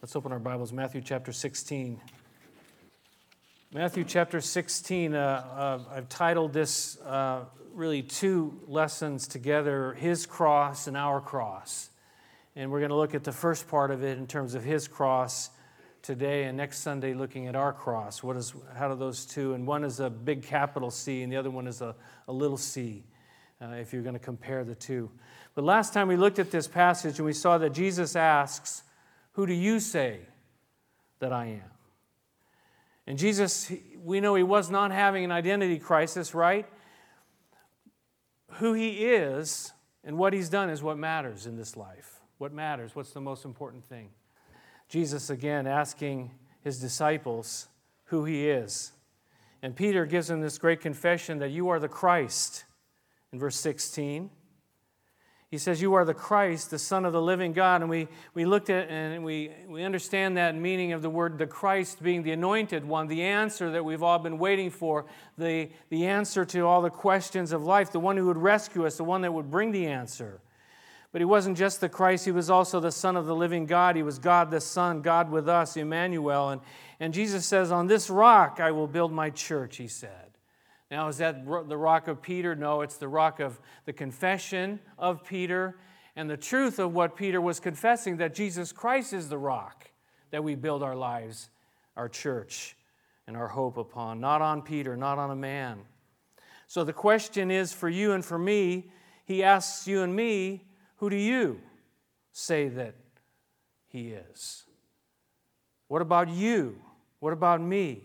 Let's open our Bibles, Matthew chapter 16. Matthew chapter 16, uh, uh, I've titled this uh, really two lessons together His cross and our cross. And we're going to look at the first part of it in terms of His cross today, and next Sunday looking at our cross. What is, how do those two, and one is a big capital C, and the other one is a, a little c, uh, if you're going to compare the two. But last time we looked at this passage and we saw that Jesus asks, who do you say that I am? And Jesus, we know he was not having an identity crisis, right? Who he is and what he's done is what matters in this life. What matters? What's the most important thing? Jesus, again, asking his disciples who he is. And Peter gives him this great confession that you are the Christ in verse 16. He says, You are the Christ, the Son of the living God. And we, we looked at and we, we understand that meaning of the word the Christ being the anointed one, the answer that we've all been waiting for, the, the answer to all the questions of life, the one who would rescue us, the one that would bring the answer. But he wasn't just the Christ, he was also the Son of the living God. He was God the Son, God with us, Emmanuel. And, and Jesus says, On this rock I will build my church, he said. Now, is that the rock of Peter? No, it's the rock of the confession of Peter and the truth of what Peter was confessing that Jesus Christ is the rock that we build our lives, our church, and our hope upon, not on Peter, not on a man. So the question is for you and for me, he asks you and me, who do you say that he is? What about you? What about me?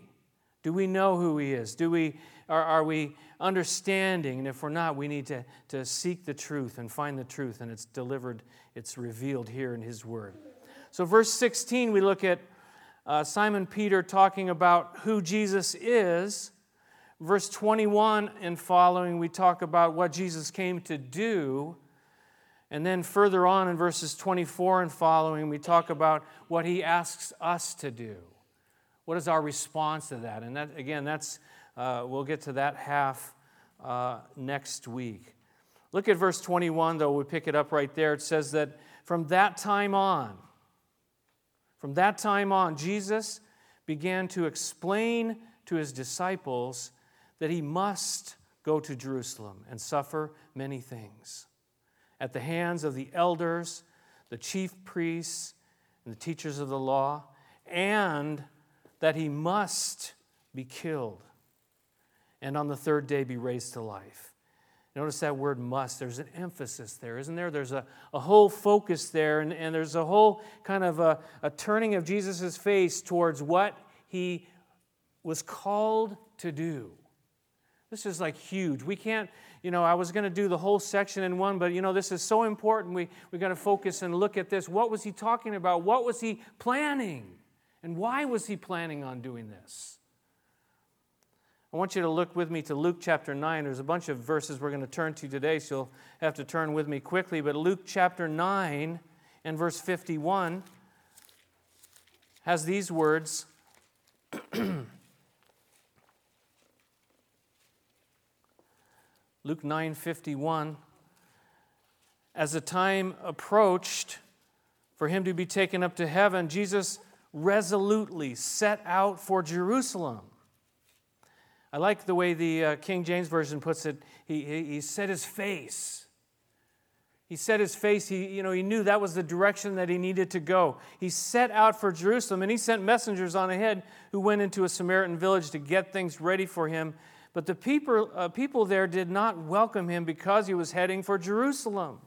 Do we know who he is? Do we are, are we understanding? And if we're not, we need to, to seek the truth and find the truth, and it's delivered, it's revealed here in His Word. So, verse 16, we look at uh, Simon Peter talking about who Jesus is. Verse 21 and following, we talk about what Jesus came to do. And then further on in verses 24 and following, we talk about what he asks us to do. What is our response to that? And that, again, that's uh, we'll get to that half uh, next week. Look at verse 21, though, we pick it up right there. It says that from that time on, from that time on, Jesus began to explain to his disciples that he must go to Jerusalem and suffer many things at the hands of the elders, the chief priests, and the teachers of the law, and that he must be killed and on the third day be raised to life. Notice that word must. There's an emphasis there, isn't there? There's a, a whole focus there, and, and there's a whole kind of a, a turning of Jesus' face towards what he was called to do. This is like huge. We can't, you know, I was going to do the whole section in one, but you know, this is so important. We, we got to focus and look at this. What was he talking about? What was he planning? And why was he planning on doing this? I want you to look with me to Luke chapter 9. There's a bunch of verses we're going to turn to today, so you'll have to turn with me quickly. But Luke chapter 9 and verse 51 has these words. Luke 9:51 As the time approached for him to be taken up to heaven Jesus resolutely set out for Jerusalem I like the way the uh, King James Version puts it. He, he, he set his face. He set his face. He, you know, he knew that was the direction that he needed to go. He set out for Jerusalem and he sent messengers on ahead who went into a Samaritan village to get things ready for him. But the people, uh, people there did not welcome him because he was heading for Jerusalem.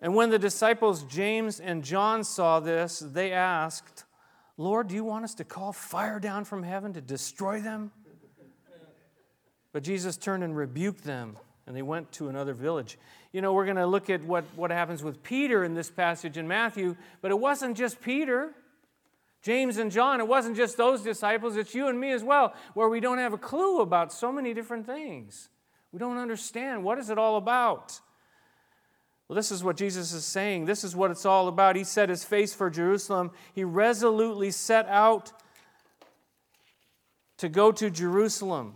And when the disciples James and John saw this, they asked, Lord, do you want us to call fire down from heaven to destroy them? But Jesus turned and rebuked them, and they went to another village. You know, we're going to look at what, what happens with Peter in this passage in Matthew, but it wasn't just Peter. James and John, it wasn't just those disciples, it's you and me as well, where we don't have a clue about so many different things. We don't understand. What is it all about? Well, this is what Jesus is saying. This is what it's all about. He set his face for Jerusalem. He resolutely set out to go to Jerusalem.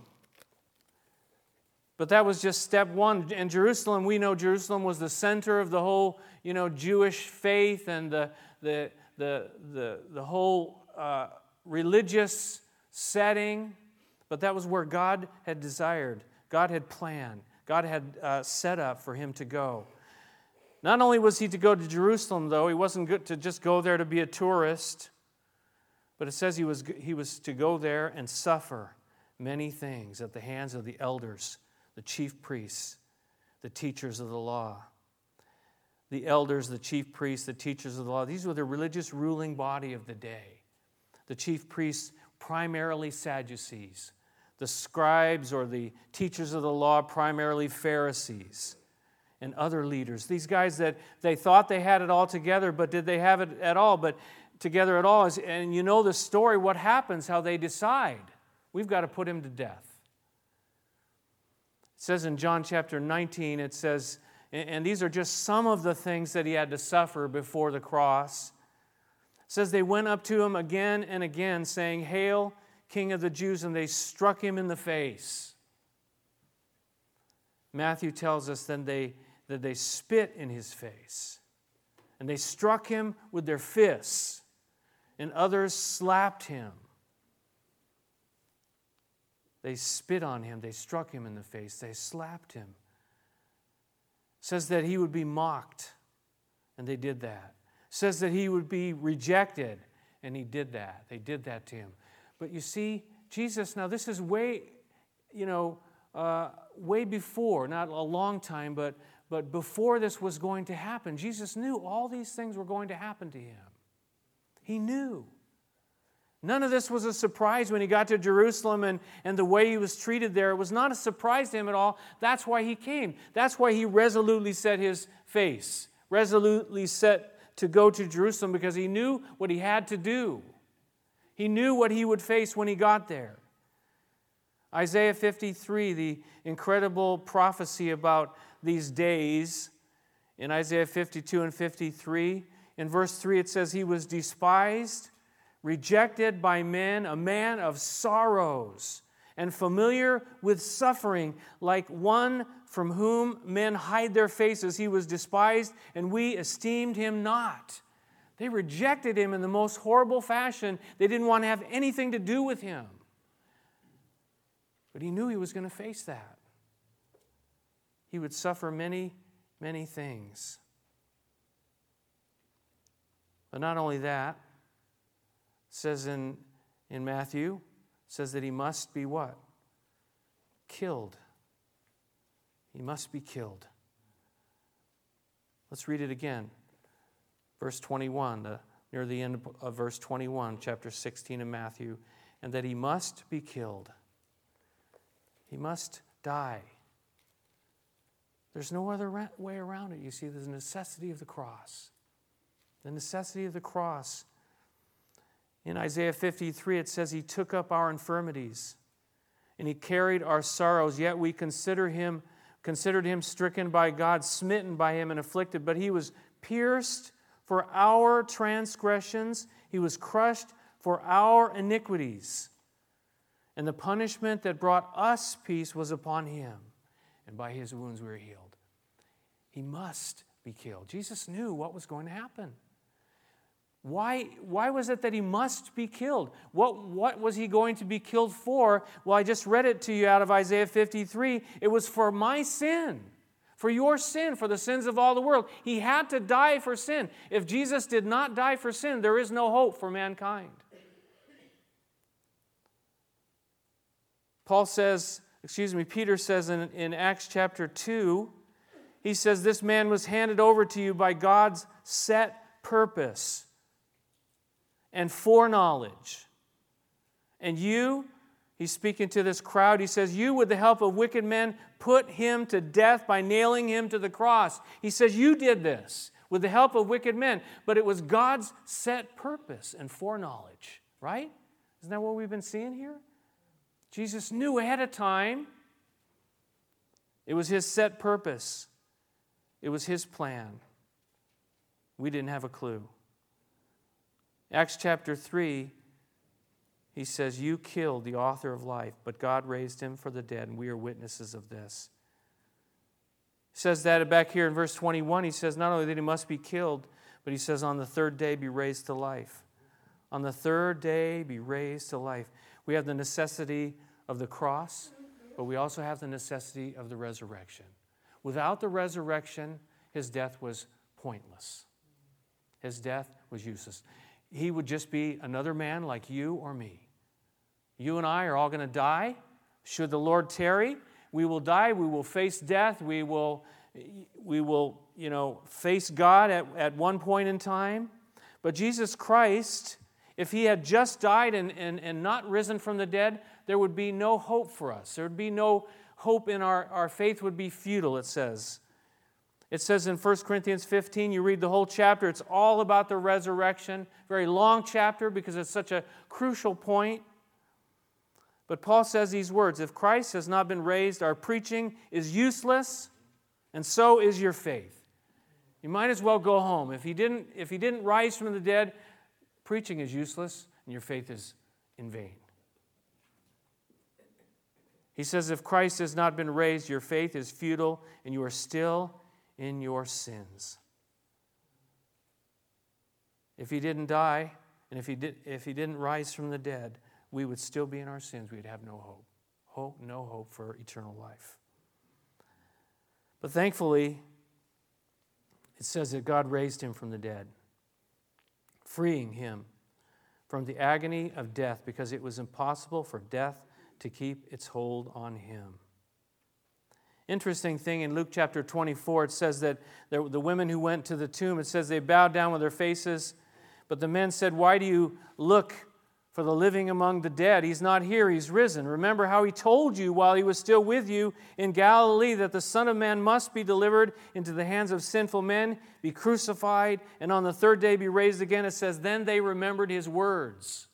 But that was just step one. And Jerusalem, we know Jerusalem was the center of the whole, you know, Jewish faith and the, the, the, the, the whole uh, religious setting. But that was where God had desired, God had planned, God had uh, set up for him to go. Not only was he to go to Jerusalem, though, he wasn't good to just go there to be a tourist, but it says he was, he was to go there and suffer many things at the hands of the elders, the chief priests, the teachers of the law. The elders, the chief priests, the teachers of the law, these were the religious ruling body of the day. The chief priests, primarily Sadducees. The scribes or the teachers of the law, primarily Pharisees and other leaders. These guys that they thought they had it all together, but did they have it at all? But together at all. And you know the story, what happens, how they decide. We've got to put him to death. It says in John chapter 19, it says, and these are just some of the things that he had to suffer before the cross. It says they went up to him again and again, saying, Hail, King of the Jews, and they struck him in the face. Matthew tells us then they that they spit in his face. And they struck him with their fists, and others slapped him. They spit on him, they struck him in the face, they slapped him. Says that he would be mocked, and they did that. Says that he would be rejected, and he did that. They did that to him. But you see, Jesus, now this is way, you know, uh, way before, not a long time, but but before this was going to happen, Jesus knew all these things were going to happen to him. He knew. None of this was a surprise when he got to Jerusalem and, and the way he was treated there. It was not a surprise to him at all. That's why he came. That's why he resolutely set his face, resolutely set to go to Jerusalem because he knew what he had to do. He knew what he would face when he got there. Isaiah 53, the incredible prophecy about these days in Isaiah 52 and 53. In verse 3, it says, He was despised, rejected by men, a man of sorrows, and familiar with suffering, like one from whom men hide their faces. He was despised, and we esteemed him not. They rejected him in the most horrible fashion. They didn't want to have anything to do with him. But he knew he was going to face that he would suffer many, many things. But not only that, says in, in Matthew, says that he must be what? Killed. He must be killed. Let's read it again. Verse 21, the, near the end of verse 21, chapter 16 of Matthew, and that he must be killed. He must die. There's no other way around it. You see, there's a necessity of the cross. The necessity of the cross. In Isaiah 53, it says, He took up our infirmities and He carried our sorrows, yet we consider him, considered Him stricken by God, smitten by Him, and afflicted. But He was pierced for our transgressions, He was crushed for our iniquities. And the punishment that brought us peace was upon Him and by his wounds we are healed. He must be killed. Jesus knew what was going to happen. Why, why was it that he must be killed? What, what was he going to be killed for? Well, I just read it to you out of Isaiah 53. It was for my sin, for your sin, for the sins of all the world. He had to die for sin. If Jesus did not die for sin, there is no hope for mankind. Paul says, excuse me, Peter says in, in Acts chapter 2, he says, This man was handed over to you by God's set purpose and foreknowledge. And you, he's speaking to this crowd, he says, You, with the help of wicked men, put him to death by nailing him to the cross. He says, You did this with the help of wicked men, but it was God's set purpose and foreknowledge, right? Isn't that what we've been seeing here? Jesus knew ahead of time. It was his set purpose, it was his plan. We didn't have a clue. Acts chapter 3, he says, You killed the author of life, but God raised him for the dead, and we are witnesses of this. He says that back here in verse 21. He says, Not only that he must be killed, but he says, On the third day be raised to life. On the third day be raised to life. We have the necessity of the cross, but we also have the necessity of the resurrection. Without the resurrection, his death was pointless. His death was useless. He would just be another man like you or me. You and I are all going to die. Should the Lord tarry, we will die. We will face death. We will, we will you know, face God at, at one point in time. But Jesus Christ, if he had just died and, and, and not risen from the dead, there would be no hope for us. There would be no hope in our, our faith would be futile, it says. It says in 1 Corinthians 15, you read the whole chapter, it's all about the resurrection. Very long chapter because it's such a crucial point. But Paul says these words If Christ has not been raised, our preaching is useless, and so is your faith. You might as well go home. If he didn't, if he didn't rise from the dead, preaching is useless, and your faith is in vain. He says, If Christ has not been raised, your faith is futile and you are still in your sins. If he didn't die, and if he, did, if he didn't rise from the dead, we would still be in our sins. We'd have no hope. Hope, no hope for eternal life. But thankfully, it says that God raised him from the dead, freeing him from the agony of death because it was impossible for death to keep its hold on him. Interesting thing in Luke chapter 24, it says that the, women who went to the tomb, it says they bowed down with their faces, but the men said, Why do you look for the living among the dead? He's not here, he's risen. Remember how he told you while he was still with you in Galilee that the Son of Man must be delivered into the hands of sinful men, be crucified, and on the third day be raised again. It says, Then they remembered his words.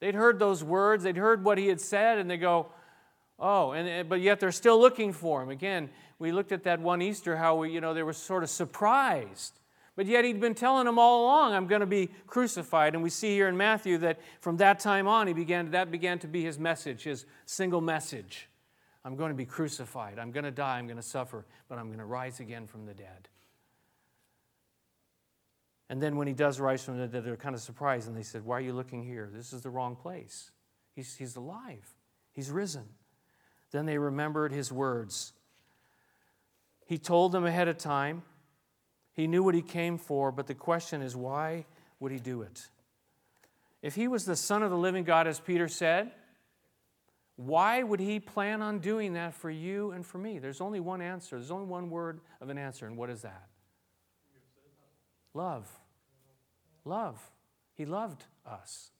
They'd heard those words, they'd heard what he had said, and they go, Oh, and, but yet they're still looking for him. Again, we looked at that one Easter, how we, you know, they were sort of surprised. But yet he'd been telling them all along, I'm going to be crucified. And we see here in Matthew that from that time on, he began, that began to be his message, his single message. I'm going to be crucified. I'm going to die. I'm going to suffer, but I'm going to rise again from the dead. And then when he does rise from the dead, they're kind of surprised and they said, Why are you looking here? This is the wrong place. He's, he's alive, he's risen. Then they remembered his words. He told them ahead of time. He knew what he came for, but the question is why would he do it? If he was the Son of the living God, as Peter said, why would he plan on doing that for you and for me? There's only one answer. There's only one word of an answer, and what is that? Love. Love. He loved us.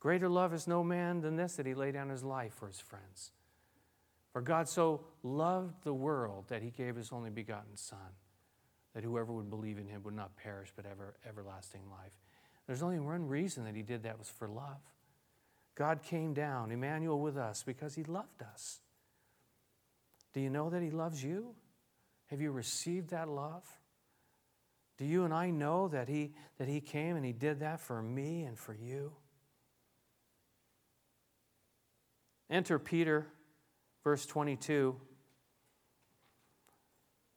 Greater love is no man than this that he laid down his life for his friends. For God so loved the world that he gave his only begotten Son, that whoever would believe in him would not perish but ever everlasting life. There's only one reason that he did that was for love. God came down, Emmanuel with us, because he loved us. Do you know that he loves you? Have you received that love? Do you and I know that he, that he came and he did that for me and for you? Enter Peter, verse 22.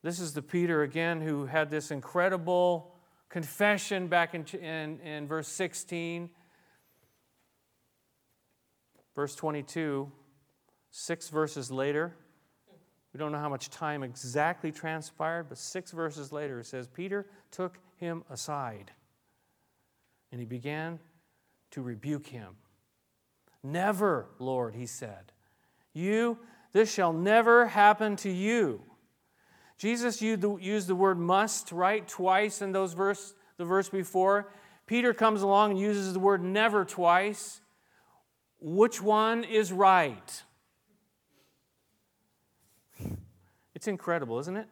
This is the Peter again who had this incredible confession back in, in, in verse 16. Verse 22, six verses later. We don't know how much time exactly transpired, but six verses later it says, Peter took him aside and he began to rebuke him. Never, Lord, he said. You, this shall never happen to you. Jesus used the word must, right, twice in those verse, the verse before. Peter comes along and uses the word never twice. Which one is right? It's incredible, isn't it?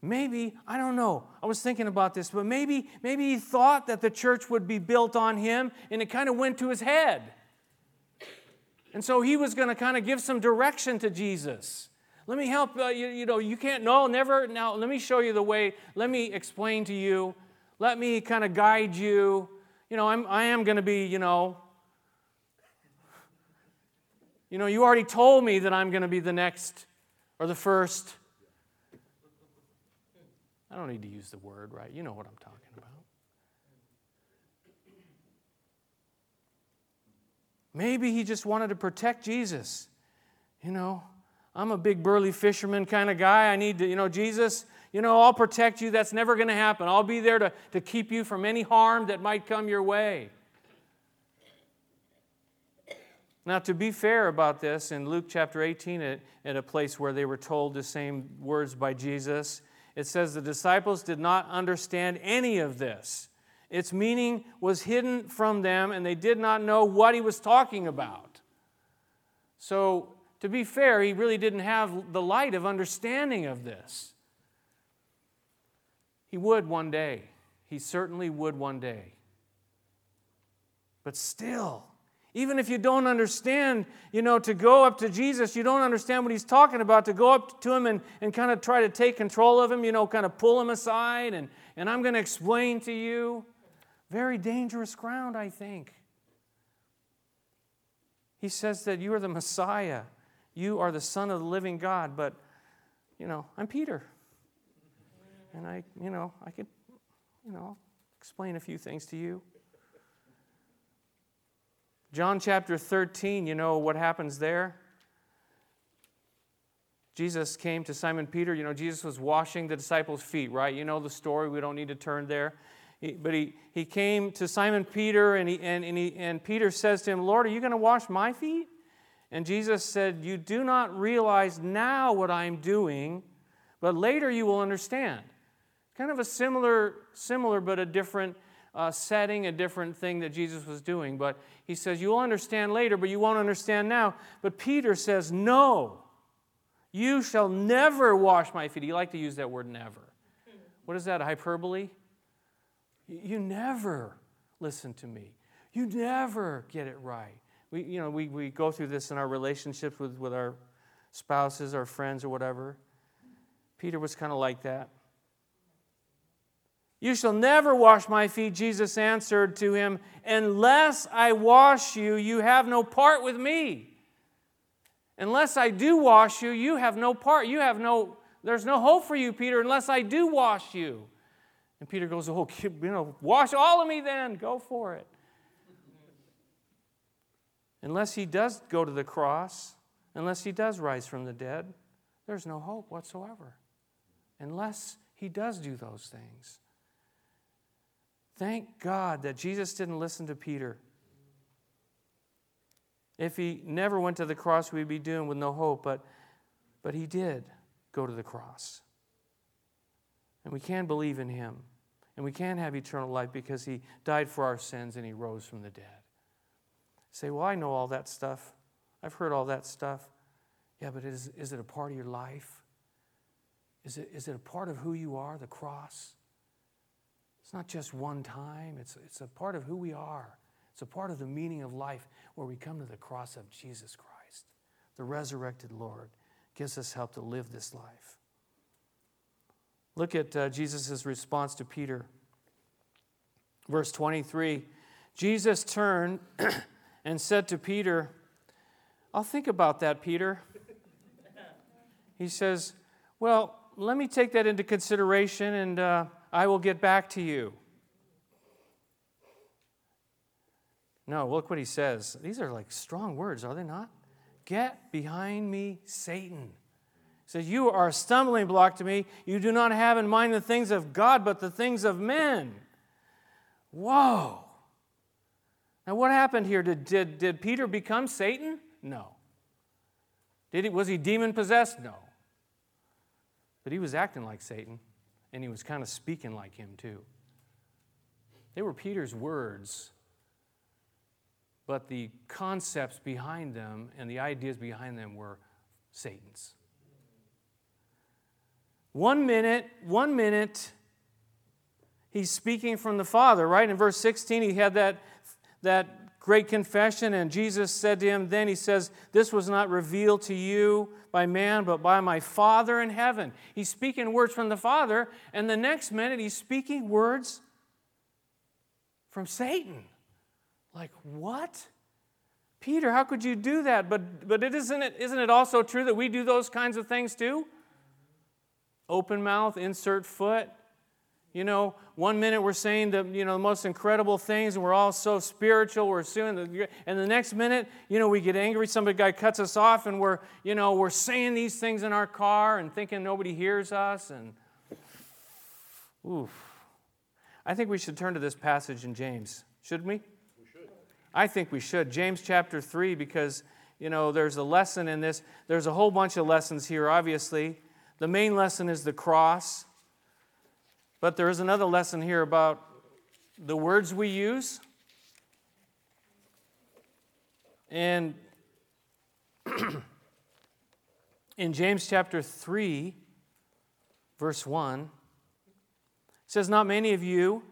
Maybe, I don't know. I was thinking about this, but maybe maybe he thought that the church would be built on him and it kind of went to his head. And so he was going to kind of give some direction to Jesus. Let me help uh, you, you know, you can't no, never now let me show you the way. Let me explain to you. Let me kind of guide you. You know, I'm I am going to be, you know, You know, you already told me that I'm going to be the next or the first. I don't need to use the word, right? You know what I'm talking about. Maybe he just wanted to protect Jesus. You know, I'm a big burly fisherman kind of guy. I need to, you know, Jesus, you know, I'll protect you. That's never going to happen. I'll be there to, to keep you from any harm that might come your way. Now, to be fair about this, in Luke chapter 18, at, at a place where they were told the same words by Jesus, it says the disciples did not understand any of this. Its meaning was hidden from them, and they did not know what he was talking about. So, to be fair, he really didn't have the light of understanding of this. He would one day. He certainly would one day. But still, even if you don't understand, you know, to go up to Jesus, you don't understand what he's talking about, to go up to him and, and kind of try to take control of him, you know, kind of pull him aside, and, and I'm going to explain to you. Very dangerous ground, I think. He says that you are the Messiah. You are the Son of the living God, but, you know, I'm Peter. And I, you know, I could, you know, explain a few things to you. John chapter 13, you know what happens there? Jesus came to Simon Peter. You know, Jesus was washing the disciples' feet, right? You know the story. We don't need to turn there. He, but he, he came to Simon Peter, and, he, and, and, he, and Peter says to him, Lord, are you going to wash my feet? And Jesus said, You do not realize now what I'm doing, but later you will understand. Kind of a similar, similar but a different uh, setting, a different thing that Jesus was doing. But he says, You'll understand later, but you won't understand now. But Peter says, No, you shall never wash my feet. You like to use that word never. What is that, hyperbole? You never listen to me. You never get it right. We, you know, we, we go through this in our relationships with, with our spouses, our friends, or whatever. Peter was kind of like that. You shall never wash my feet, Jesus answered to him. Unless I wash you, you have no part with me. Unless I do wash you, you have no part. You have no, there's no hope for you, Peter, unless I do wash you. And Peter goes, Oh, you know, wash all of me then. Go for it. Unless he does go to the cross, unless he does rise from the dead, there's no hope whatsoever. Unless he does do those things. Thank God that Jesus didn't listen to Peter. If he never went to the cross, we'd be doomed with no hope, but, but he did go to the cross. And we can believe in him. And we can have eternal life because he died for our sins and he rose from the dead. Say, well, I know all that stuff. I've heard all that stuff. Yeah, but is, is it a part of your life? Is it, is it a part of who you are, the cross? It's not just one time, it's, it's a part of who we are. It's a part of the meaning of life where we come to the cross of Jesus Christ. The resurrected Lord gives us help to live this life. Look at uh, Jesus' response to Peter. Verse 23 Jesus turned and said to Peter, I'll think about that, Peter. He says, Well, let me take that into consideration and uh, I will get back to you. No, look what he says. These are like strong words, are they not? Get behind me, Satan. He says, You are a stumbling block to me. You do not have in mind the things of God, but the things of men. Whoa. Now, what happened here? Did, did, did Peter become Satan? No. Did he, was he demon possessed? No. But he was acting like Satan and he was kind of speaking like him too. They were Peter's words, but the concepts behind them and the ideas behind them were Satan's. One minute, one minute, he's speaking from the Father, right? In verse 16, he had that, that great confession, and Jesus said to him, then he says, This was not revealed to you by man, but by my Father in heaven. He's speaking words from the Father, and the next minute he's speaking words from Satan. Like, what? Peter, how could you do that? But, but it isn't, it, isn't it also true that we do those kinds of things too? Open mouth, insert foot. You know, one minute we're saying the, you know, the most incredible things and we're all so spiritual, we're suing, the, and the next minute, you know, we get angry, somebody guy cuts us off and we're, you know, we're saying these things in our car and thinking nobody hears us and oof. I think we should turn to this passage in James, shouldn't we? We should. I think we should. James chapter 3, because, you know, there's a lesson in this. There's a whole bunch of lessons here, obviously. The main lesson is the cross. But there is another lesson here about the words we use. And in James chapter 3, verse 1, it says, Not many of you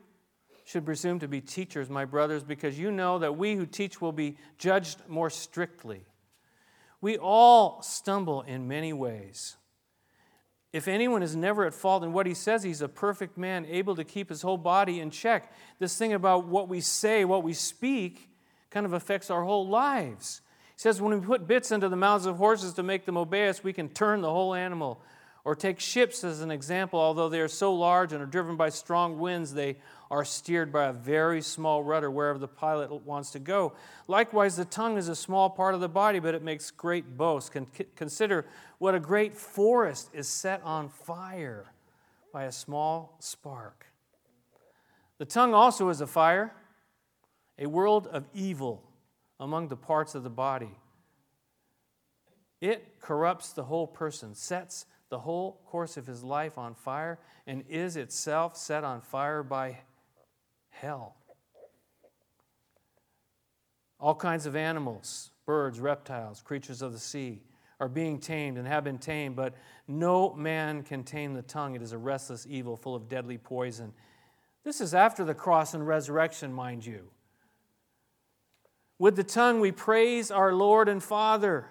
should presume to be teachers, my brothers, because you know that we who teach will be judged more strictly. We all stumble in many ways. If anyone is never at fault in what he says, he's a perfect man, able to keep his whole body in check. This thing about what we say, what we speak, kind of affects our whole lives. He says, when we put bits into the mouths of horses to make them obey us, we can turn the whole animal. Or take ships as an example, although they are so large and are driven by strong winds, they are steered by a very small rudder wherever the pilot wants to go. Likewise, the tongue is a small part of the body, but it makes great boast. Consider what a great forest is set on fire by a small spark. The tongue also is a fire, a world of evil among the parts of the body. It corrupts the whole person, sets the whole course of his life on fire, and is itself set on fire by hell. All kinds of animals, birds, reptiles, creatures of the sea, are being tamed and have been tamed, but no man can tame the tongue. It is a restless evil full of deadly poison. This is after the cross and resurrection, mind you. With the tongue, we praise our Lord and Father.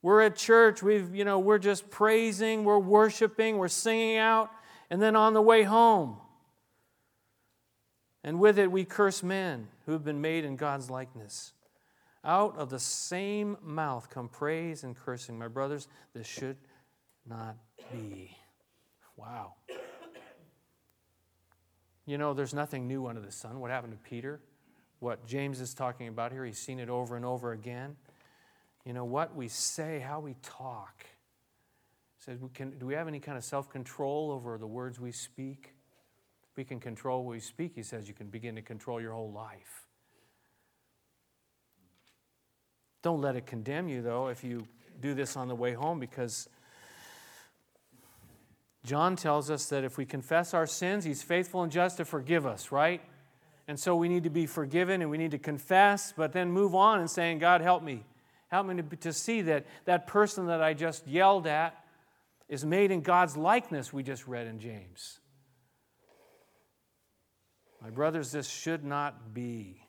We're at church, we've, you know, we're just praising, we're worshiping, we're singing out, and then on the way home, and with it we curse men who have been made in God's likeness. Out of the same mouth come praise and cursing. My brothers, this should not be. Wow. You know, there's nothing new under the sun. What happened to Peter? What James is talking about here, he's seen it over and over again. You know, what we say, how we talk. He says, do we have any kind of self control over the words we speak? We can control what we speak, he says, you can begin to control your whole life. Don't let it condemn you, though, if you do this on the way home, because John tells us that if we confess our sins, he's faithful and just to forgive us, right? And so we need to be forgiven and we need to confess, but then move on and saying, God, help me. Help me to, to see that that person that I just yelled at is made in God's likeness, we just read in James. My brothers, this should not be.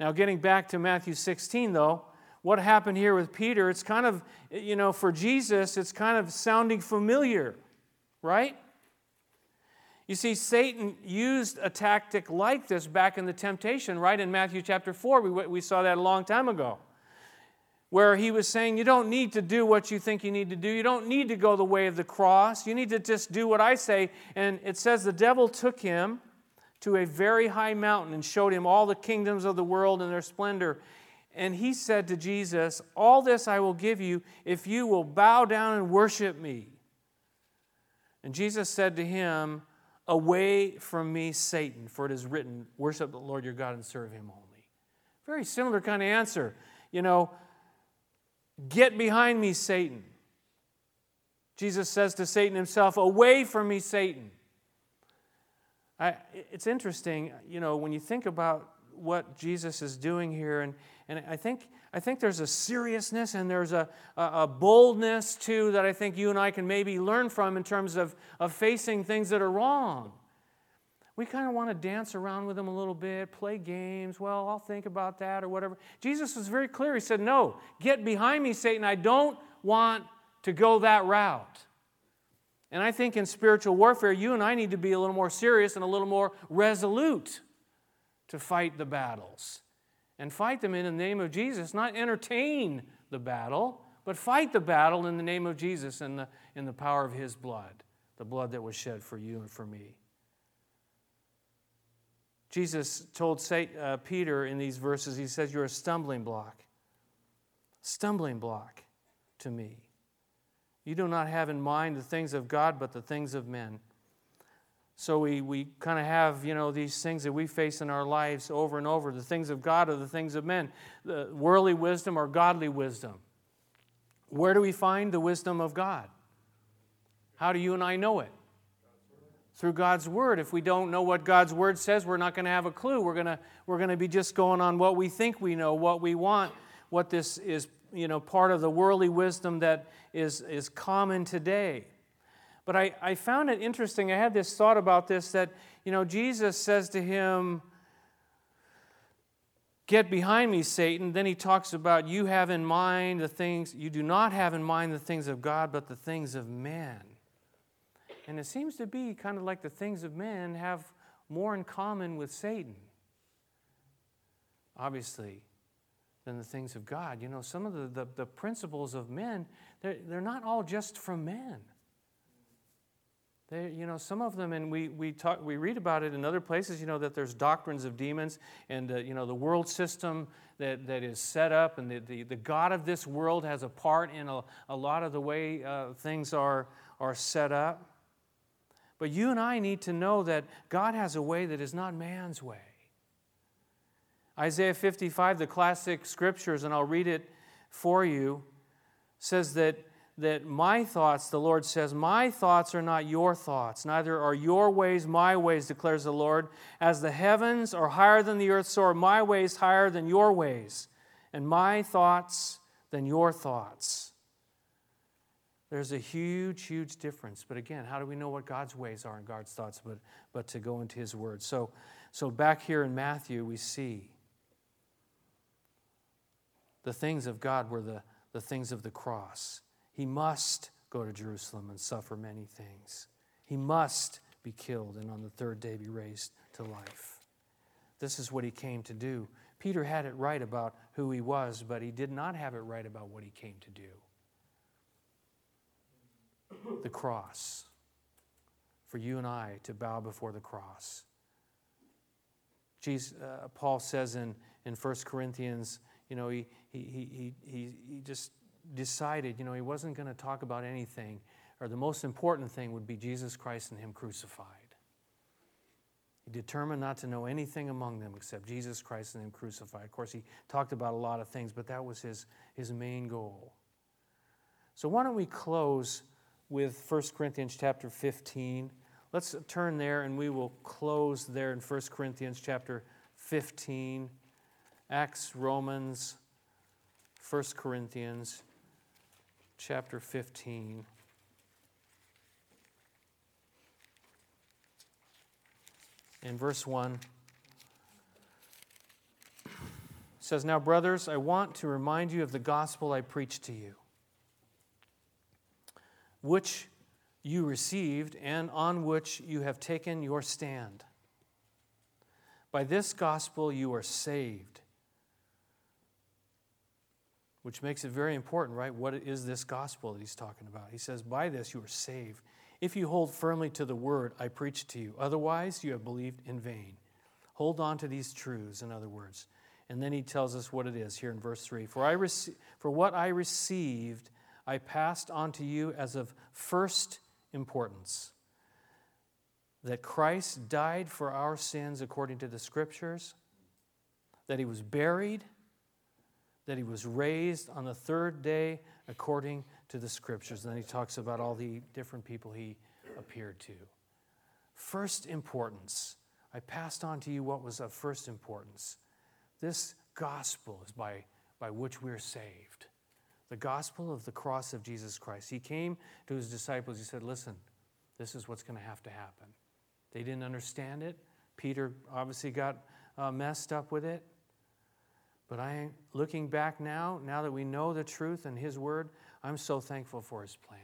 Now, getting back to Matthew 16, though, what happened here with Peter, it's kind of, you know, for Jesus, it's kind of sounding familiar, right? You see, Satan used a tactic like this back in the temptation, right? In Matthew chapter 4, we, we saw that a long time ago where he was saying, You don't need to do what you think you need to do. You don't need to go the way of the cross. You need to just do what I say. And it says the devil took him to a very high mountain and showed him all the kingdoms of the world and their splendor. And he said to Jesus, All this I will give you if you will bow down and worship me. And Jesus said to him, Away from me, Satan, for it is written, Worship the Lord your God and serve him only. Very similar kind of answer. You know, Get behind me, Satan. Jesus says to Satan himself, Away from me, Satan. I, it's interesting, you know, when you think about what Jesus is doing here, and, and I, think, I think there's a seriousness and there's a, a, boldness, too, that I think you and I can maybe learn from in terms of, of facing things that are wrong we kind of want to dance around with them a little bit, play games. Well, I'll think about that or whatever. Jesus was very clear. He said, No, get behind me, Satan. I don't want to go that route. And I think in spiritual warfare, you and I need to be a little more serious and a little more resolute to fight the battles and fight them in the name of Jesus, not entertain the battle, but fight the battle in the name of Jesus and the, in the power of his blood, the blood that was shed for you and for me. Jesus told uh, Peter in these verses, he says, You're a stumbling block. Stumbling block to me. You do not have in mind the things of God, but the things of men. So we, we kind of have, you know, these things that we face in our lives over and over. The things of God or the things of men. The worldly wisdom or godly wisdom. Where do we find the wisdom of God? How do you and I know it? Through God's Word. If we don't know what God's Word says, we're not going to have a clue. We're going to, we're going to be just going on what we think we know, what we want, what this is, you know, part of the worldly wisdom that is, is common today. But I, I found it interesting. I had this thought about this that, you know, Jesus says to him, Get behind me, Satan. Then he talks about you have in mind the things, you do not have in mind the things of God, but the things of men. And it seems to be kind of like the things of men have more in common with Satan, obviously, than the things of God. You know, some of the, the, the principles of men, they're, they're not all just from men. They, you know, some of them, and we, we, talk, we read about it in other places, you know, that there's doctrines of demons and, uh, you know, the world system that, that is set up and the, the, the God of this world has a part in a, a lot of the way uh, things are, are set up. But you and I need to know that God has a way that is not man's way. Isaiah 55, the classic scriptures, and I'll read it for you, says that that my thoughts, the Lord says, my thoughts are not your thoughts, neither are your ways my ways, declares the Lord. As the heavens are higher than the earth, so are my ways higher than your ways, and my thoughts than your thoughts. There's a huge, huge difference. But again, how do we know what God's ways are and God's thoughts? But, but to go into His Word. So, so back here in Matthew, we see the things of God were the, the things of the cross. He must go to Jerusalem and suffer many things. He must be killed and on the third day be raised to life. This is what he came to do. Peter had it right about who he was, but he did not have it right about what he came to do. The cross. For you and I to bow before the cross. Jesus, uh, Paul says in, in 1 Corinthians, you know, he, he, he, he, he just decided, you know, he wasn't going to talk about anything, or the most important thing would be Jesus Christ and Him crucified. He determined not to know anything among them except Jesus Christ and Him crucified. Of course, he talked about a lot of things, but that was his, his main goal. So, why don't we close with 1 Corinthians chapter 15? Let's turn there and we will close there in 1 Corinthians chapter 15. Acts, Romans, 1 Corinthians chapter 15. In verse 1, says, Now, brothers, I want to remind you of the gospel I preached to you, which you received and on which you have taken your stand. By this gospel you are saved which makes it very important, right? What is this gospel that he's talking about? He says, By this you are saved, if you hold firmly to the word I preach to you. Otherwise, you have believed in vain. Hold on to these truths, in other words. And then he tells us what it is here in verse 3 For, I rece- for what I received, I passed on to you as of first importance that Christ died for our sins according to the Scriptures, that he was buried that he was raised on the third day according to the scriptures. And then he talks about all the different people he appeared to. First importance. I passed on to you what was of first importance. This gospel is by, by which we're saved. The gospel of the cross of Jesus Christ. He came to his disciples. He said, Listen, this is what's going to have to happen. They didn't understand it. Peter obviously got uh, messed up with it. But I, looking back now, now that we know the truth and His Word, I'm so thankful for His plan.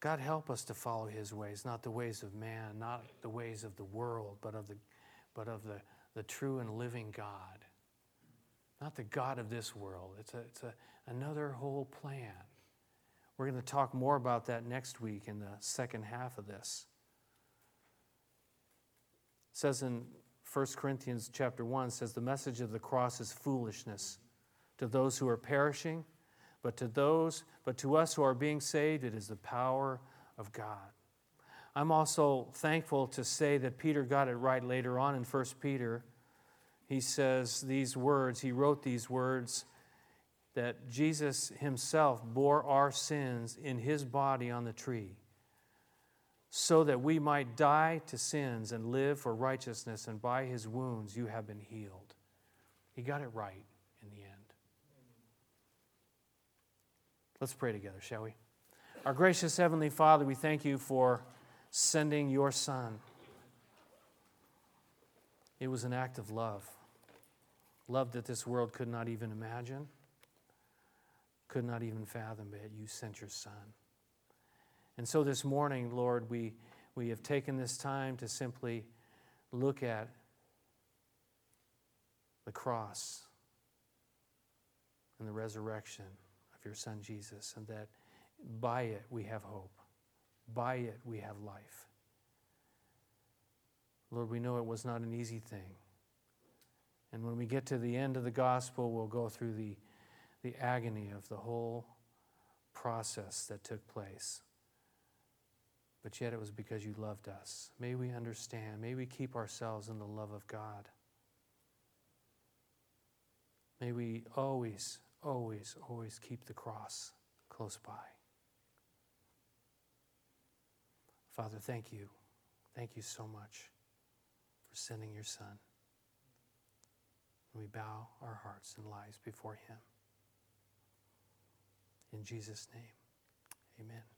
God, help us to follow His ways, not the ways of man, not the ways of the world, but of the but of the, the true and living God. Not the God of this world. It's, a, it's a, another whole plan. We're going to talk more about that next week in the second half of this. It says in 1 Corinthians chapter 1 says the message of the cross is foolishness to those who are perishing, but to those but to us who are being saved it is the power of God. I'm also thankful to say that Peter got it right later on in 1 Peter. He says these words, he wrote these words that Jesus himself bore our sins in his body on the tree so that we might die to sins and live for righteousness, and by his wounds you have been healed. He got it right in the end. Let's pray together, shall we? Our gracious Heavenly Father, we thank you for sending your Son. It was an act of love, love that this world could not even imagine, could not even fathom, but you sent your Son. And so this morning, Lord, we, we have taken this time to simply look at the cross and the resurrection of your Son Jesus, and that by it we have hope. By it we have life. Lord, we know it was not an easy thing. And when we get to the end of the gospel, we'll go through the, the agony of the whole process that took place but yet it was because you loved us. May we understand. May we keep ourselves in the love of God. May we always, always, always keep the cross close by. Father, thank you. Thank you so much for sending your Son. We bow our hearts and lives before him. In Jesus' name, amen.